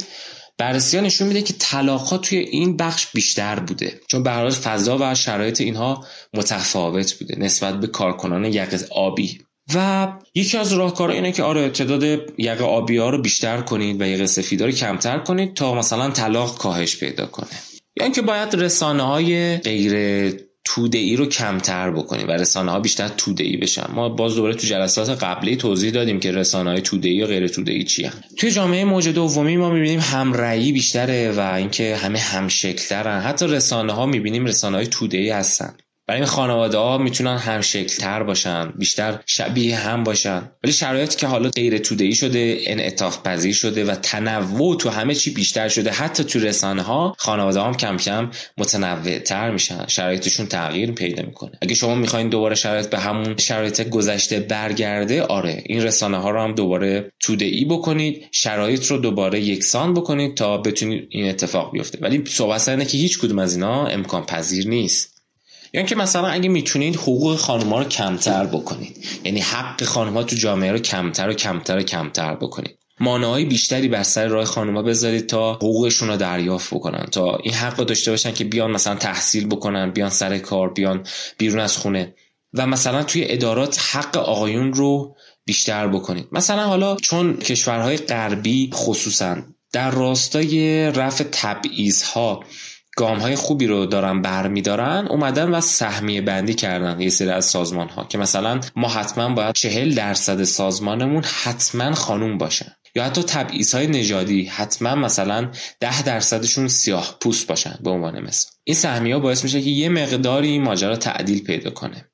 بررسی ها نشون میده که طلاق توی این بخش بیشتر بوده. چون به حال فضا و شرایط اینها متفاوت بوده نسبت به کارکنان یقه آبی. و یکی از راهکارها اینه که آره تعداد یقه آبی ها رو بیشتر کنید و یقه سفید رو کمتر کنید تا مثلا طلاق کاهش پیدا کنه. یعنی اینکه باید رسانه های غیر توده ای رو کمتر بکنیم و رسانه ها بیشتر توده ای بشن. ما باز دوباره تو جلسات قبلی توضیح دادیم که رسانه های توده ای و غیر توده ای چی هم. توی جامعه موج دومی ما می‌بینیم همرأیی بیشتره و اینکه همه همشکلترن. حتی رسانه ها می‌بینیم رسانه های توده ای هستن. برای این خانواده ها می‌تونن هم تر باشن بیشتر شبیه هم باشن. ولی شرایطی که حالا غیر توده‌ای شده انعطاف پذیر شده و تنوع تو همه چی بیشتر شده حتی تو رسانه ها خانواده هم کم کم متنوع تر میشن. شرایطشون تغییر پیدا می‌کنه. اگه شما می‌خواین دوباره شرایط به همون شرایط گذشته برگرده آره این رسانه ها رو هم دوباره توده‌ای بکنید شرایط رو دوباره یکسان بکنید تا بتونید این اتفاق بیفته. ولی صحبت که هیچ کدوم از اینا امکان پذیر نیست. یا اینکه مثلا اگه می‌تونید حقوق خانم‌ها رو کمتر بکنید. یعنی حق خانم‌ها تو جامعه رو کمتر و کمتر و کمتر بکنید. مانعهای بیشتری بر سر راه خانم‌ها بذارید تا حقوقشون رو دریافت بکنن. تا این حق رو داشته باشن که بیان مثلا تحصیل بکنن بیان سر کار بیان بیرون از خونه. و مثلا توی ادارات حق آقایون رو بیشتر بکنید. مثلا حالا چون کشورهای غربی خصوصا در راستای رفع تبعیض گام های خوبی رو دارن برمیدارن اومدن و سهمیه بندی کردن یه سری از سازمان ها که مثلا ما حتما باید چهل درصد سازمانمون حتما خانوم باشن یا حتی تبعیض های نژادی حتما مثلا ده درصدشون سیاه پوست باشن به عنوان مثال. این سهمیه باعث میشه که یه مقداری ماجرا تعدیل پیدا کنه.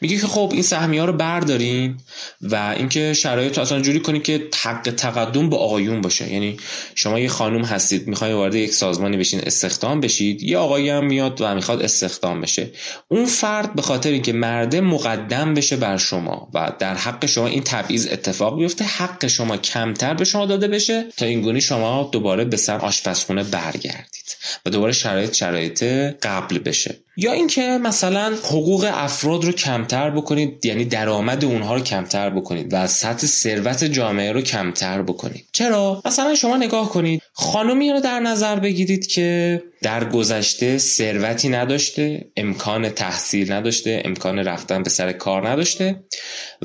میگه که خب این سهمیه رو بردارین و اینکه شرایط رو اصلا جوری کنید که حق تقدم به آقایون باشه. یعنی شما یه خانوم هستید می‌خواید وارد یک سازمانی بشین استخدام بشید یه آقایی هم میاد و می‌خواد استخدام بشه. اون فرد به خاطر اینکه مرده مقدم بشه بر شما و در حق شما این تبعیض اتفاق بیفته حق شما کمتر به شما داده بشه. تا اینگونه شما دوباره به سر آشپزخونه برگردید و دوباره شرایط شرایط قبل بشه. یا اینکه مثلا حقوق افراد رو کمتر بکنید یعنی درآمد اونها رو کمتر بکنید و سطح ثروت جامعه رو کمتر بکنید. چرا؟ مثلا شما نگاه کنید خانمی رو در نظر بگیرید که در گذشته ثروتی نداشته امکان تحصیل نداشته امکان رفتن به سر کار نداشته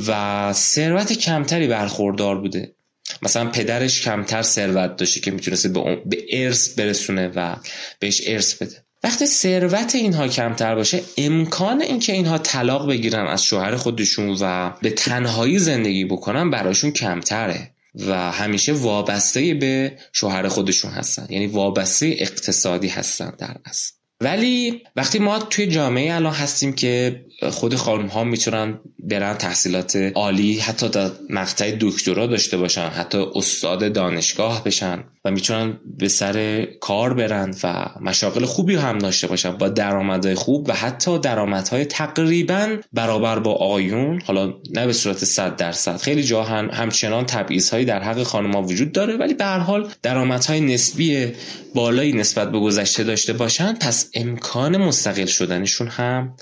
و ثروت کمتری برخوردار بوده. مثلا پدرش کمتر ثروت داشته که می‌تونسته به, ارث برسونه و بهش ارث بده. وقتی ثروت اینها کمتر باشه امکان اینکه اینها طلاق بگیرن از شوهر خودشون و به تنهایی زندگی بکنن براشون کمتره و همیشه وابسته به شوهر خودشون هستن. یعنی وابسته اقتصادی هستن در اصل. ولی وقتی ما توی جامعه الان هستیم که خود خانم ها می‌تونن برن تحصیلات عالی حتی در مقطع دکترا داشته باشن حتی استاد دانشگاه بشن و می‌تونن به سر کار برن و مشاغل خوبی هم داشته باشن با درآمدهای خوب و حتی درآمدهای تقریبا برابر با آیون حالا نه به صورت 100 درصد خیلی جا هم همچنان تبعیض هایی در حق خانم ها وجود داره ولی به هر حال درآمدهای نسبی بالایی نسبت به گذشته داشته باشن پس امکان مستقل شدنشون هم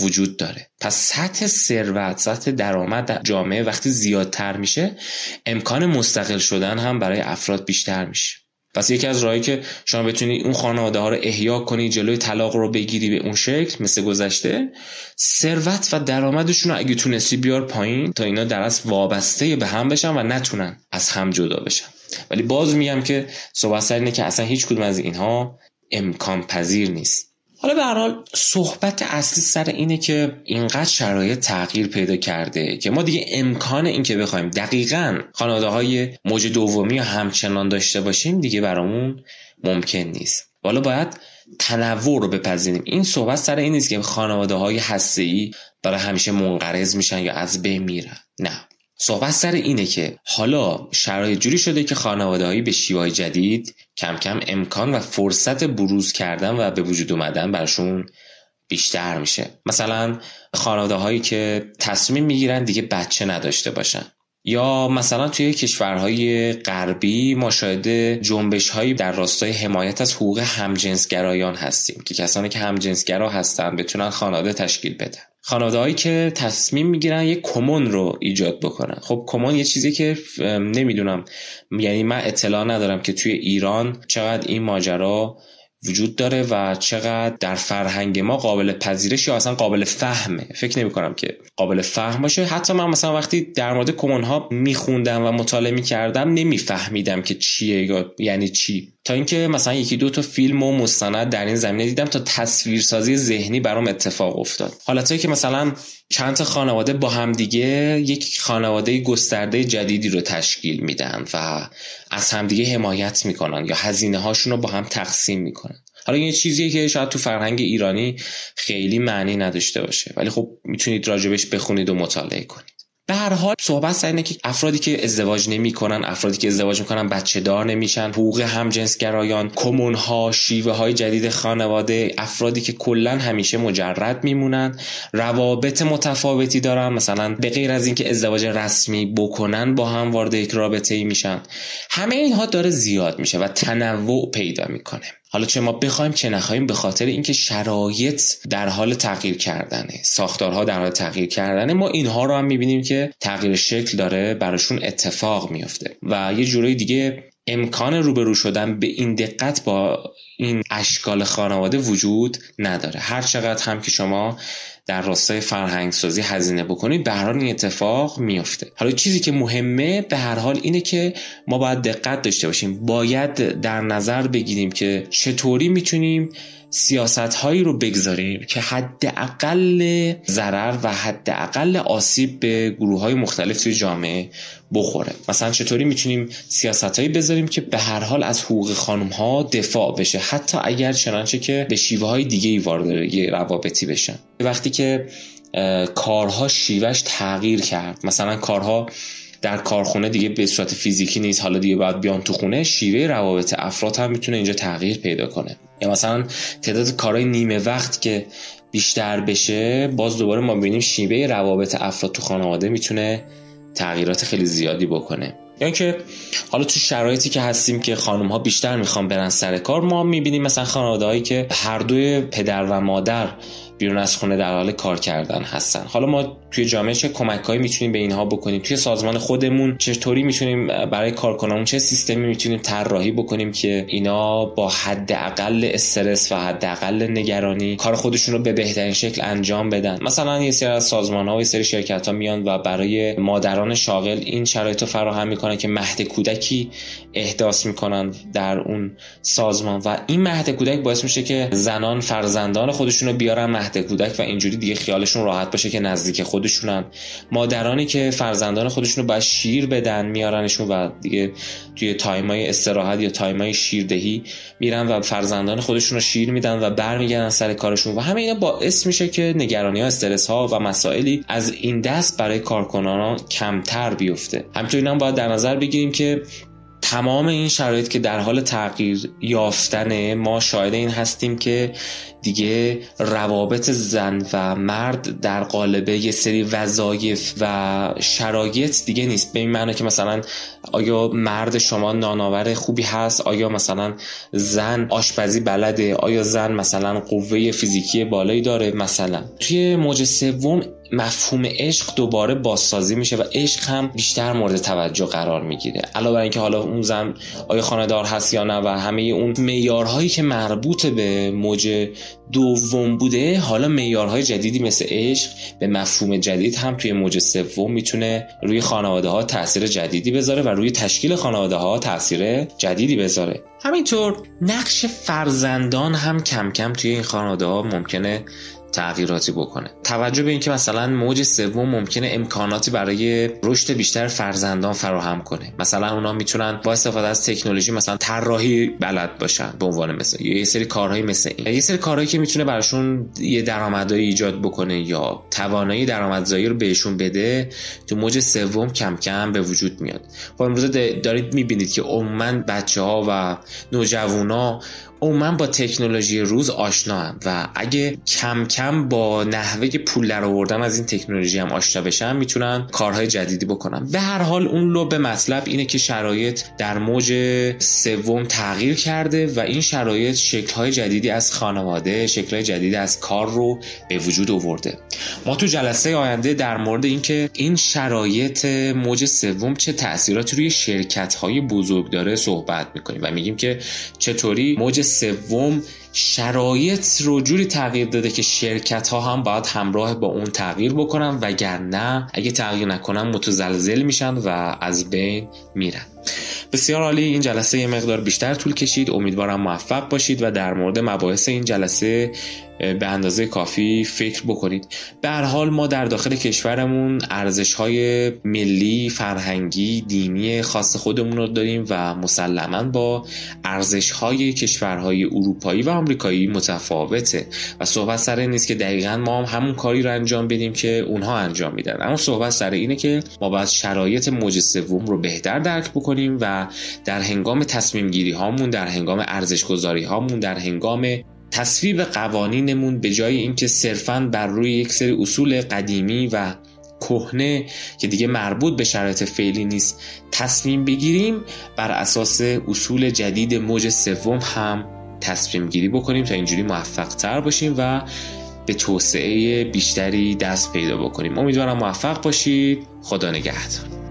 وجود داره. پس سطح ثروت سطح درآمد در جامعه وقتی زیادتر میشه امکان مستقل شدن هم برای افراد بیشتر میشه. پس یکی از راهی که شما بتونی اون خانواده ها رو احیا کنی جلوی طلاق رو بگیری به اون شکل مثل گذشته ثروت و درآمدشون رو اگه تونستی بیار پایین تا اینا در اصل وابسته به هم بشن و نتونن از هم جدا بشن. ولی باز میگم که صحبت سر اینه که اصلا هیچ کدوم از اینها امکان پذیر نیست. حالا به حال صحبت اصلی سر اینه که اینقدر شرایط تغییر پیدا کرده که ما دیگه امکان این که بخوایم دقیقا خانواده های موج دومی همچنان داشته باشیم دیگه برامون ممکن نیست. حالا باید تنوع رو بپذیریم. این صحبت سر این نیست که خانواده های برای همیشه منقرض میشن یا از بین میرن. نه. صحبت سر اینه که حالا شرایط جوری شده که خانواده به شیوه جدید کم کم امکان و فرصت بروز کردن و به وجود اومدن برشون بیشتر میشه. مثلا خانواده هایی که تصمیم می‌گیرن دیگه بچه نداشته باشن. یا مثلا توی کشورهای غربی ما شاهد جنبش هایی در راستای حمایت از حقوق همجنسگرایان هستیم که کسانی که همجنسگرا هستن بتونن خانواده تشکیل بدن. خانواده که تصمیم می‌گیرن یک کمون رو ایجاد بکنن. خب کمون یه چیزی که نمی‌دونم. یعنی من اطلاع ندارم که توی ایران چقدر این ماجرا وجود داره و چقدر در فرهنگ ما قابل پذیرش یا اصلا قابل فهمه. فکر نمی کنم که قابل فهم باشه. حتی من مثلا وقتی در مورد کمون ها میخوندم و مطالعه می‌کردم نمیفهمیدم که چیه یعنی چی. تا اینکه مثلا یکی دو تا فیلم و مستند در این زمینه دیدم تا تصویرسازی ذهنی برام اتفاق افتاد. حالتایی که مثلا چند تا خانواده با همدیگه یک خانواده گسترده جدیدی رو تشکیل میدن و از همدیگه حمایت می‌کنن یا هزینه هاشون رو با هم تقسیم می‌کنن. حالا این چیزیه که شاید تو فرهنگ ایرانی خیلی معنی نداشته باشه ولی خب می‌تونید راجبش بخونید و مطالعه کنید. به هر حال صحبت سر اینه که افرادی که ازدواج نمی‌کنن افرادی که ازدواج می‌کنن بچه دار نمیشن حقوق همجنسگرایان کمون ها شیوه های جدید خانواده افرادی که کلا همیشه مجرد میمونن روابط متفاوتی دارن مثلا به غیر از اینکه ازدواج رسمی بکنن با هم وارد یک رابطه ای میشن. همه اینها داره زیاد میشه و تنوع پیدا می‌کنه. حالا چه ما بخوایم چه نخواهیم به خاطر اینکه شرایط در حال تغییر کردنه. ساختارها در حال تغییر کردنه. ما اینها رو هم می‌بینیم که تغییر شکل داره براشون اتفاق میفته و یه جورایی دیگه امکان روبرو شدن به این دقت با این اشکال خانواده وجود نداره. هر چقدر هم که شما در راستای فرهنگ سازی هزینه بکنید به هر حال این اتفاق میفته حالا چیزی که مهمه به هر حال اینه که ما باید دقت داشته باشیم. باید در نظر بگیریم که چطوری می‌تونیم سیاست هایی رو بگذاریم که حداقل ضرر و حداقل آسیب به گروه های مختلف توی جامعه بخوره. مثلا چطوری می‌تونیم سیاست هایی بذاریم که به هر حال از حقوق خانم ها دفاع بشه حتی اگر چنانچه که به شیوه های دیگه ای وارد روابطی بشن. وقتی که کارها شیوهش تغییر کرد مثلا کارها در کارخونه دیگه به صورت فیزیکی نیست. حالا دیگه باید بیان تو خونه. شیوه روابط افراد هم می‌تونه اینجا تغییر پیدا کنه. یا مثلا تعداد کارهای نیمه وقت که بیشتر بشه باز دوباره ما ببینیم شیوه روابط افراد تو خانواده می‌تونه تغییرات خیلی زیادی بکنه. یعنی که حالا تو شرایطی که هستیم که خانم ها بیشتر می‌خوان برن سر کار ما می‌بینیم مثلا خانواده هایی که هر دوی پدر و مادر بیرون از خونه در حال کار کردن هستن. حالا ما توی جامعه چه کمکهایی می‌تونیم به اینها بکنیم؟ توی سازمان خودمون چطوری می‌تونیم برای کارکنانمون چه سیستمی می‌تونیم طراحی بکنیم که اینا با حداقل استرس و حداقل نگرانی کار خودشون رو به بهترین شکل انجام بدن؟ مثلا یه سری از سازمان ها و یه سری شرکت ها میان و برای مادران شاغل این شرایط رو فراهم می‌کنن که مهد کودکی احداث می‌کنن در اون سازمان. و این مهد کودک باعث میشه که زنان فرزندان خودشون رو بیارن مهد کودک و اینجوری دیگه خیالشون راحت باشه که نزدیک خودشونن. مادرانی که فرزندان خودشون رو شیر بدن میارنشون و دیگه توی تایمای استراحت یا تایمای شیردهی میرن و فرزندان خودشون رو شیر میدن و برمیگردن سر کارشون. و همه اینا باعث میشه که نگرانی ها استرس ها و مسائلی از این دست برای کارکنان کمتر بیفته. همینطور هم باید در نظر بگیریم که تمام این شرایط که در حال تغییر یافتن ما شاهد این هستیم که دیگه روابط زن و مرد در قالب یه سری وظایف و شرایط دیگه نیست. به این معنی که مثلا آیا مرد شما نانآور خوبی هست؟ آیا مثلا زن آشپزی بلده؟ آیا زن مثلا قوه فیزیکی بالایی داره؟ مثلا. توی موج سوم مفهوم عشق دوباره بازسازی میشه و عشق هم بیشتر مورد توجه قرار می‌گیره. علاوه بر اینکه حالا اون زن آیا خاندار هست یا نه و همه اون معیارهایی که مربوط به موج دوم بوده حالا معیارهای جدیدی مثل عشق به مفهوم جدید هم توی موج سوم می‌تونه روی خانواده ها تاثیر جدیدی بذاره و روی تشکیل خانواده ها تاثیر جدیدی بذاره. همینطور نقش فرزندان هم کم کم توی این خانواده ها ممکنه تغییراتی بکنه. توجه به اینکه مثلا موج سوم ممکنه امکاناتی برای رشد بیشتر فرزندان فراهم کنه. مثلا اونا می‌تونن با استفاده از تکنولوژی مثلا طراحی بلد باشن به عنوان مثل یه سری کارهایی مثل این. یه سری کارهایی که می‌تونه براشون یه درآمدزایی ایجاد بکنه یا توانایی درآمدزایی رو بهشون بده تو موج سوم کم کم به وجود میاد. با امروز دارید می‌بینید که عموما بچه ها و نوجوانا من با تکنولوژی روز آشنا و اگه کم کم با نحوه پول در آوردن از این تکنولوژی هم آشنا بشن می‌تونن کارهای جدیدی بکنن به هر حال اون لو به مطلب اینه که شرایط در موج سوم تغییر کرده و این شرایط شکلهای جدیدی از خانواده شکلهای جدیدی از کار رو به وجود آورده. ما تو جلسه آینده در مورد اینکه این شرایط موج سوم چه تاثیراتی روی شرکت های بزرگ داره صحبت می‌کنیم و میگیم که چطوری موج سوم شرایط رو جوری تغییر داده که شرکت ها هم باید همراه با اون تغییر بکنن وگرنه اگه تغییر نکنن متزلزل میشن و از بین میرن. بسیار عالی این جلسه یه مقدار بیشتر طول کشید. امیدوارم موفق باشید و در مورد مباحث این جلسه به اندازه کافی فکر بکنید. به هر حال ما در داخل کشورمون ارزش های ملی فرهنگی دینی خاص خودمون رو داریم و مسلما با ارزش های کشورهای اروپایی و آمریکایی متفاوته. و صحبت سر نیست که دقیقا ما هم همون کاری رو انجام بدیم که اونها انجام میدن. اما صحبت سر اینه که ما باید شرایط موج سوم رو بهتر درک بکنیم. و در هنگام تصمیم گیری هامون در هنگام ارزش گذاری هامون در هنگام تصویب قوانینمون به جای اینکه صرفا بر روی یک سری اصول قدیمی و کهنه که دیگه مربوط به شرایط فعلی نیست تصمیم بگیریم بر اساس اصول جدید موج سوم هم تصمیم گیری بکنیم تا اینجوری موفق تر باشیم و به توسعه بیشتری دست پیدا بکنیم. امیدوارم موفق باشید. خدا نگهدار.